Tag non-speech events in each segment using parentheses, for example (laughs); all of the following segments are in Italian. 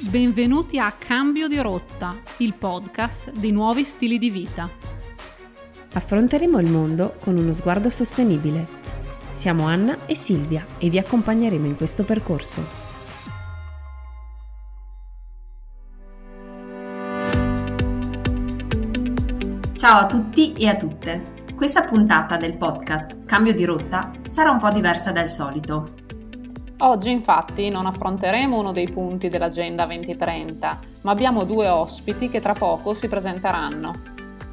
Benvenuti a Cambio di rotta, il podcast dei nuovi stili di vita. Affronteremo il mondo con uno sguardo sostenibile. Siamo Anna e Silvia e vi accompagneremo in questo percorso. Ciao a tutti e a tutte. Questa puntata del podcast Cambio di rotta sarà un po' diversa dal solito. Oggi infatti non affronteremo uno dei punti dell'Agenda 2030, ma abbiamo due ospiti che tra poco si presenteranno.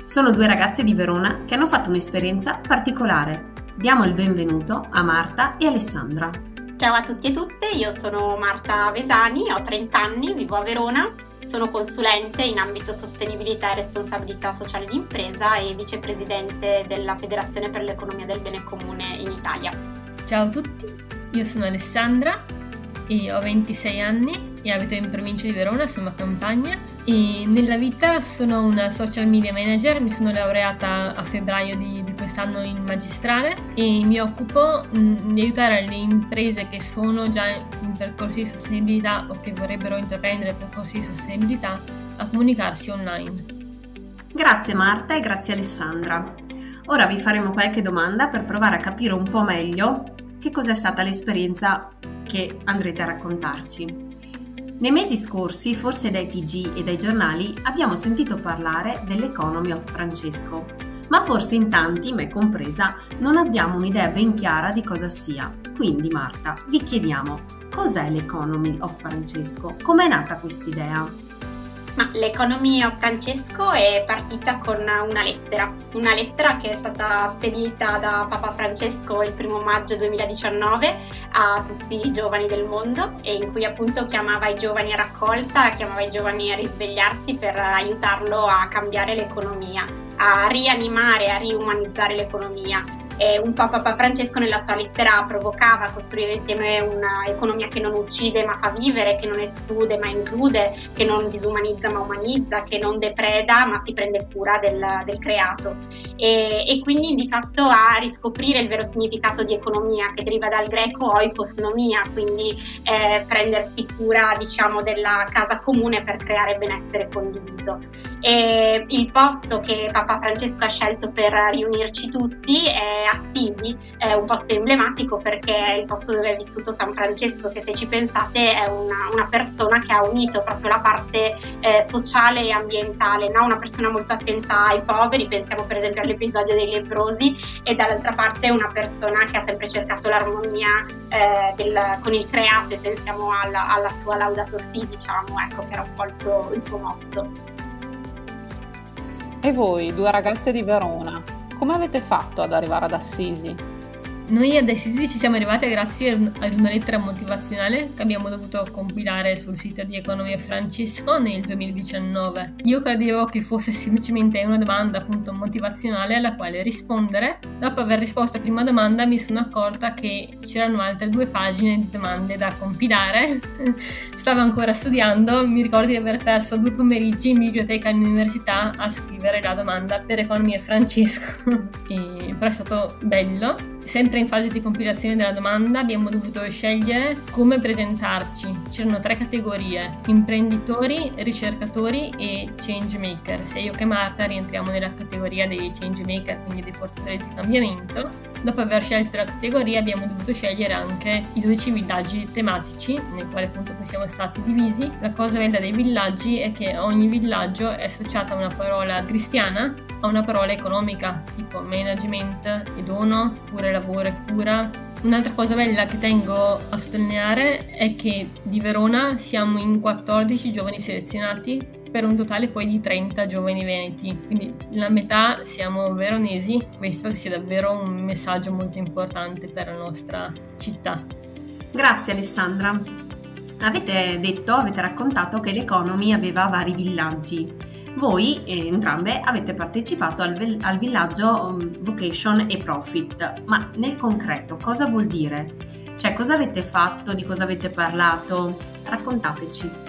Sono due ragazze di Verona che hanno fatto un'esperienza particolare. Diamo il benvenuto a Marta e Alessandra. Ciao a tutti e tutte, io sono Marta Vesani, ho 30 anni, vivo a Verona, sono consulente in ambito sostenibilità e responsabilità sociale di impresa e vicepresidente della Federazione per l'economia del bene comune in Italia. Ciao a tutti, io sono Alessandra e ho 26 anni e abito in provincia di Verona, sono a campagna e nella vita sono una social media manager, mi sono laureata a febbraio di, di quest'anno in magistrale e mi occupo di aiutare le imprese che sono già in percorsi di sostenibilità o che vorrebbero intraprendere percorsi di sostenibilità a comunicarsi online. Grazie Marta e grazie Alessandra. Ora vi faremo qualche domanda per provare a capire un po' meglio che cos'è stata l'esperienza che andrete a raccontarci. Nei mesi scorsi, forse dai TG e dai giornali, abbiamo sentito parlare dell'Economy of Francesco, ma forse in tanti, me compresa, non abbiamo un'idea ben chiara di cosa sia. Quindi Marta, vi chiediamo, cos'è l'Economy of Francesco? Com'è nata questa idea? Ma l'economia Francesco è partita con una lettera, una lettera che è stata spedita da Papa Francesco il primo maggio 2019 a tutti i giovani del mondo e in cui appunto chiamava i giovani a raccolta, chiamava i giovani a risvegliarsi per aiutarlo a cambiare l'economia, a rianimare, a riumanizzare l'economia eh, un po' Papa Francesco nella sua lettera provocava a costruire insieme un'economia che non uccide ma fa vivere, che non esclude ma include, che non disumanizza ma umanizza, che non depreda ma si prende cura del, del creato. E, e, quindi di fatto a riscoprire il vero significato di economia che deriva dal greco oikosnomia, quindi eh, prendersi cura diciamo della casa comune per creare benessere condiviso. E il posto che Papa Francesco ha scelto per riunirci tutti è Assisi è un posto emblematico perché è il posto dove è vissuto San Francesco, che se ci pensate è una, una persona che ha unito proprio la parte eh, sociale e ambientale, no? una persona molto attenta ai poveri, pensiamo per esempio all'episodio dei leprosi, e dall'altra parte una persona che ha sempre cercato l'armonia eh, del, con il creato e pensiamo alla, alla, sua Laudato Si, diciamo, ecco, che era un po' il suo, il suo motto. E voi, due ragazze di Verona, come avete fatto ad arrivare ad Assisi? Noi ad Assisi ci siamo arrivati grazie ad una lettera motivazionale che abbiamo dovuto compilare sul sito di Economia Francesco nel 2019. Io credevo che fosse semplicemente una domanda appunto motivazionale alla quale rispondere. Dopo aver risposto alla prima domanda mi sono accorta che c'erano altre due pagine di domande da compilare. (laughs) Stavo ancora studiando, mi ricordo di aver perso due pomeriggi in biblioteca all'università a scrivere la domanda per Economia Francesco. (laughs) e, però è stato bello Sempre in fase di compilazione della domanda abbiamo dovuto scegliere come presentarci. C'erano tre categorie, imprenditori, ricercatori e change maker. Se io che Marta rientriamo nella categoria dei change maker, quindi dei portatori di cambiamento. Dopo aver scelto la categoria abbiamo dovuto scegliere anche i 12 villaggi tematici nei quali appunto siamo stati divisi. La cosa bella dei villaggi è che ogni villaggio è associata a una parola cristiana a una parola economica, tipo management e dono, oppure lavoro e cura. Un'altra cosa bella che tengo a sottolineare è che di Verona siamo in 14 giovani selezionati per un totale poi di 30 giovani veneti, quindi la metà siamo veronesi, questo sia davvero un messaggio molto importante per la nostra città. Grazie Alessandra. Avete detto, avete raccontato che l'Economy aveva vari villaggi voi eh, entrambe avete partecipato al, al villaggio um, Vocation e Profit, ma nel concreto cosa vuol dire? Cioè cosa avete fatto, di cosa avete parlato? Raccontateci.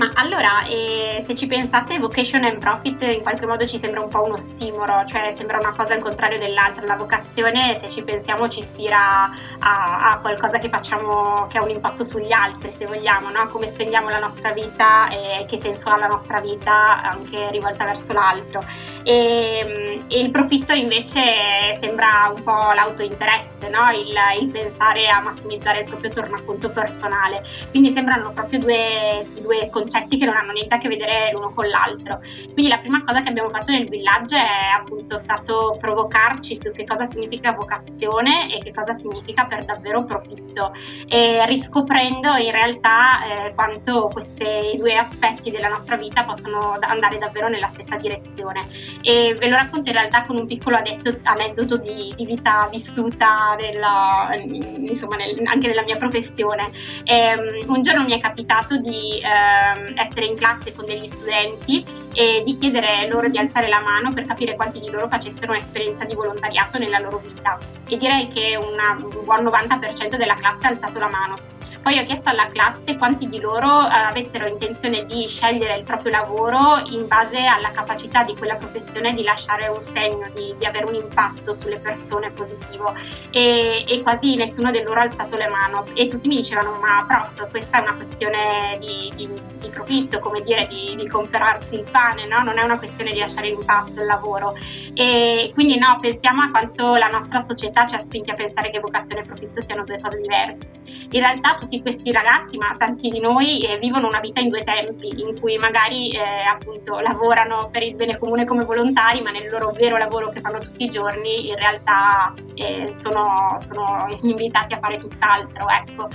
Ma allora, eh, se ci pensate, vocation and profit in qualche modo ci sembra un po' un ossimoro, cioè sembra una cosa al contrario dell'altra. La vocazione, se ci pensiamo, ci ispira a, a qualcosa che facciamo che ha un impatto sugli altri, se vogliamo, no? come spendiamo la nostra vita e che senso ha la nostra vita anche rivolta verso l'altro. E, e il profitto invece sembra un po' l'autointeresse, no? il, il pensare a massimizzare il proprio tornaconto personale. Quindi sembrano proprio due, due concetti concetti che non hanno niente a che vedere l'uno con l'altro. Quindi la prima cosa che abbiamo fatto nel villaggio è appunto stato provocarci su che cosa significa vocazione e che cosa significa per davvero profitto, e riscoprendo in realtà eh, quanto questi due aspetti della nostra vita possono andare davvero nella stessa direzione. E ve lo racconto in realtà con un piccolo adetto, aneddoto di, di, vita vissuta nella, insomma, nel, anche nella mia professione. E, um, un giorno mi è capitato di eh, Ehm, essere in classe con degli studenti e di chiedere loro di alzare la mano per capire quanti di loro facessero un'esperienza di volontariato nella loro vita. E direi che una, un buon 90% della classe ha alzato la mano. Poi ho chiesto alla classe quanti di loro eh, avessero intenzione di scegliere il proprio lavoro in base alla capacità di quella professione di lasciare un segno, di, di avere un impatto sulle persone positivo e, e, quasi nessuno di loro ha alzato le mani e tutti mi dicevano ma prof questa è una questione di, di, di profitto, come dire di, di comprarsi il pane, no? non è una questione di lasciare impatto il lavoro e quindi no, pensiamo a quanto la nostra società ci ha spinti a pensare che vocazione e profitto siano due cose diverse. In realtà tutti questi ragazzi, ma tanti di noi, eh, vivono una vita in due tempi, in cui magari eh, appunto lavorano per il bene comune come volontari, ma nel loro vero lavoro che fanno tutti i giorni in realtà eh, sono, sono, invitati a fare tutt'altro. Ecco.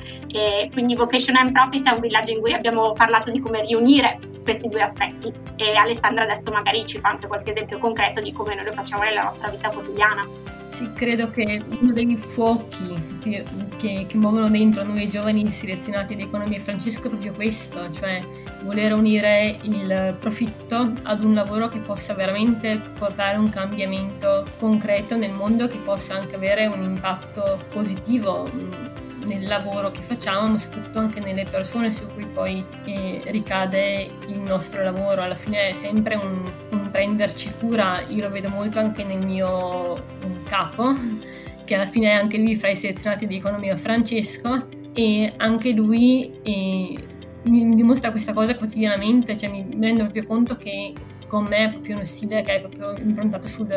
Quindi Vocation and Profit è un villaggio in cui abbiamo parlato di come riunire questi due aspetti e Alessandra adesso magari ci fa anche qualche esempio concreto di come noi lo facciamo nella nostra vita quotidiana. Sì, credo che uno dei fuochi che, che, che muovono dentro noi giovani selezionati ad Economia Francesco è proprio questo, cioè voler unire il profitto ad un lavoro che possa veramente portare un cambiamento concreto nel mondo, che possa anche avere un impatto positivo nel lavoro che facciamo, ma soprattutto anche nelle persone su cui poi eh, ricade il nostro lavoro. Alla fine è sempre un, un, prenderci cura, io lo vedo molto anche nel mio capo, che alla fine è anche lui fra i selezionati di economia Francesco, e anche lui eh, mi, dimostra questa cosa quotidianamente, cioè mi, mi rendo proprio conto che con me è proprio uno stile che è proprio improntato sul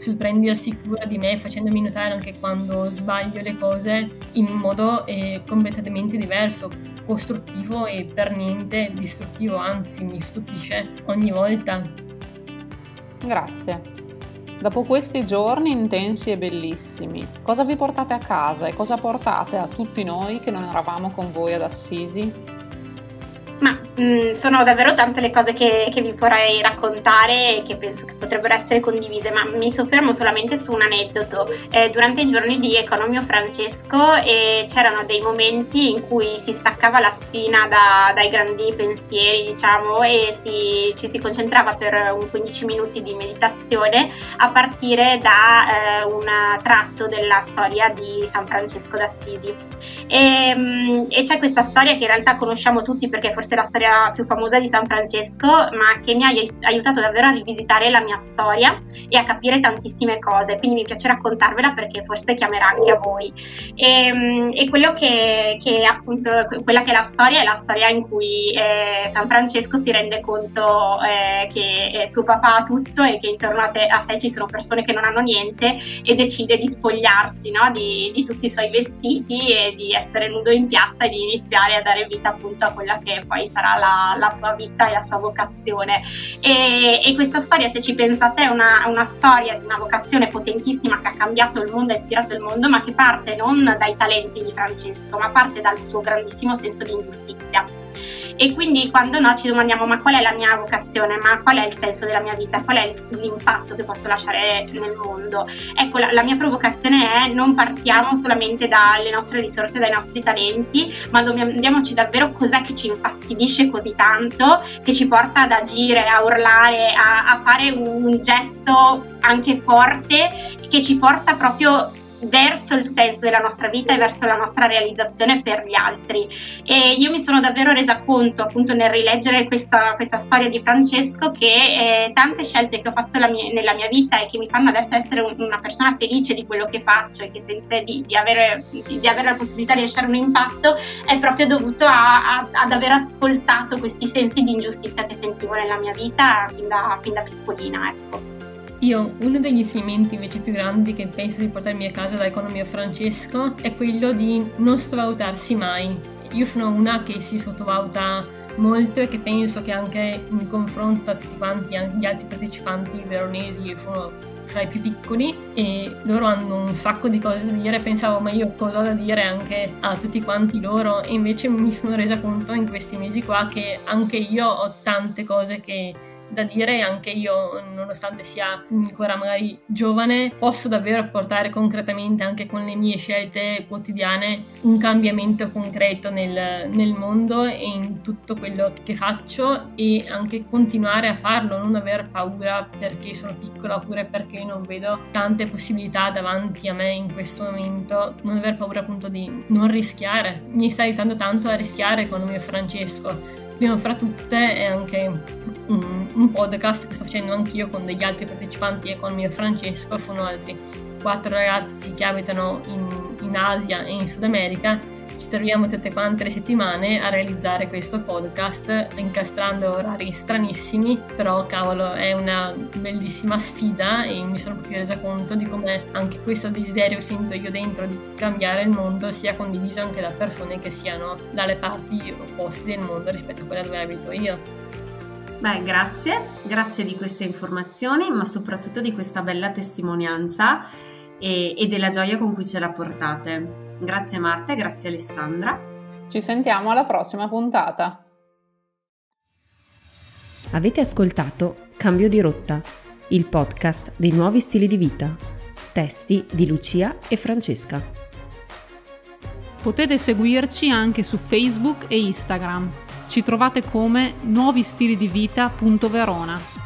sul prendersi cura di me, facendomi notare anche quando sbaglio le cose in modo eh, completamente diverso, costruttivo e per niente distruttivo, anzi mi stupisce ogni volta. Grazie. Dopo questi giorni intensi e bellissimi, cosa vi portate a casa e cosa portate a tutti noi che non eravamo con voi ad Assisi? Mm, sono davvero tante le cose che, che, vi vorrei raccontare e che penso che potrebbero essere condivise, ma mi soffermo solamente su un aneddoto. Eh, durante i giorni di Economio Francesco eh, c'erano dei momenti in cui si staccava la spina da, dai grandi pensieri, diciamo, e si, ci si concentrava per un 15 minuti di meditazione a partire da eh, un tratto della storia di San Francesco d'Assisi. E, mh, mm, e c'è questa storia che in realtà conosciamo tutti perché forse forse la storia più famosa di San Francesco, ma che mi ha aiutato davvero a rivisitare la mia storia e a capire tantissime cose. Quindi mi piace raccontarvela perché forse chiamerà anche a voi. E, ehm, e quello che, che, appunto, quella che è la storia è la storia in cui eh, San Francesco si rende conto eh, che eh, suo papà ha tutto e che intorno a, te, a, sé ci sono persone che non hanno niente e decide di spogliarsi no? di, di tutti i suoi vestiti e di essere nudo in piazza e di iniziare a dare vita appunto a quella che poi sarà la, la sua vita e la sua vocazione. E, e, questa storia, se ci pensate, è una, una storia di una vocazione potentissima che ha cambiato il mondo, ha ispirato il mondo, ma che parte non dai talenti di Francesco, ma parte dal suo grandissimo senso di ingiustizia. E quindi quando noi ci domandiamo ma qual è la mia vocazione, ma qual è il senso della mia vita, qual è l'impatto che posso lasciare nel mondo, ecco la, la mia provocazione è non partiamo solamente dalle nostre risorse, dai nostri talenti, ma domandiamoci davvero cos'è che ci infastidisce così tanto, che ci porta ad agire, a urlare, a, a fare un, un gesto anche forte, che ci porta proprio verso il senso della nostra vita e verso la nostra realizzazione per gli altri. E io mi sono davvero resa conto, appunto, nel rileggere questa, questa storia di Francesco, che eh, tante scelte che ho fatto mia, nella mia vita e che mi fanno adesso essere un, una persona felice di quello che faccio e che sente di, di, avere, di, avere, la possibilità di lasciare un impatto, è proprio dovuto a, a, ad aver ascoltato questi sensi di ingiustizia che sentivo nella mia vita fin da, fin da piccolina. Ecco. Io, uno degli insegnamenti invece più grandi che penso di portarmi a casa da Economia Francesco è quello di non sottovalutarsi mai. Io sono una che si sottovaluta molto e che penso che anche in confronto a tutti quanti gli altri partecipanti veronesi io sono fra i più piccoli e loro hanno un sacco di cose da dire pensavo ma io cosa ho da dire anche a tutti quanti loro e invece mi sono resa conto in questi mesi qua che anche io ho tante cose che da dire anche io, nonostante sia ancora magari giovane, posso davvero apportare concretamente anche con le mie scelte quotidiane un cambiamento concreto nel, nel mondo e in tutto quello che faccio e anche continuare a farlo, non aver paura perché sono piccola oppure perché non vedo tante possibilità davanti a me in questo momento, non aver paura appunto di non rischiare. Mi sta aiutando tanto a rischiare con mio Francesco prima fra tutte è anche un, un, podcast che sto facendo anch'io con degli altri partecipanti e con mio Francesco, sono altri quattro ragazzi che abitano in, in Asia e in Sud America ci troviamo tutte quante le settimane a realizzare questo podcast incastrando orari stranissimi, però cavolo è una bellissima sfida e mi sono proprio resa conto di come anche questo desiderio sento io dentro di cambiare il mondo sia condiviso anche da persone che siano dalle parti opposte del mondo rispetto a quella dove abito io. Beh, grazie, grazie di queste informazioni, ma soprattutto di questa bella testimonianza e, e della gioia con cui ce la portate. Grazie Marta e grazie Alessandra. Ci sentiamo alla prossima puntata. Avete ascoltato Cambio di rotta, il podcast dei nuovi stili di vita. Testi di Lucia e Francesca. Potete seguirci anche su Facebook e Instagram. Ci trovate come nuovistili di vita.verona.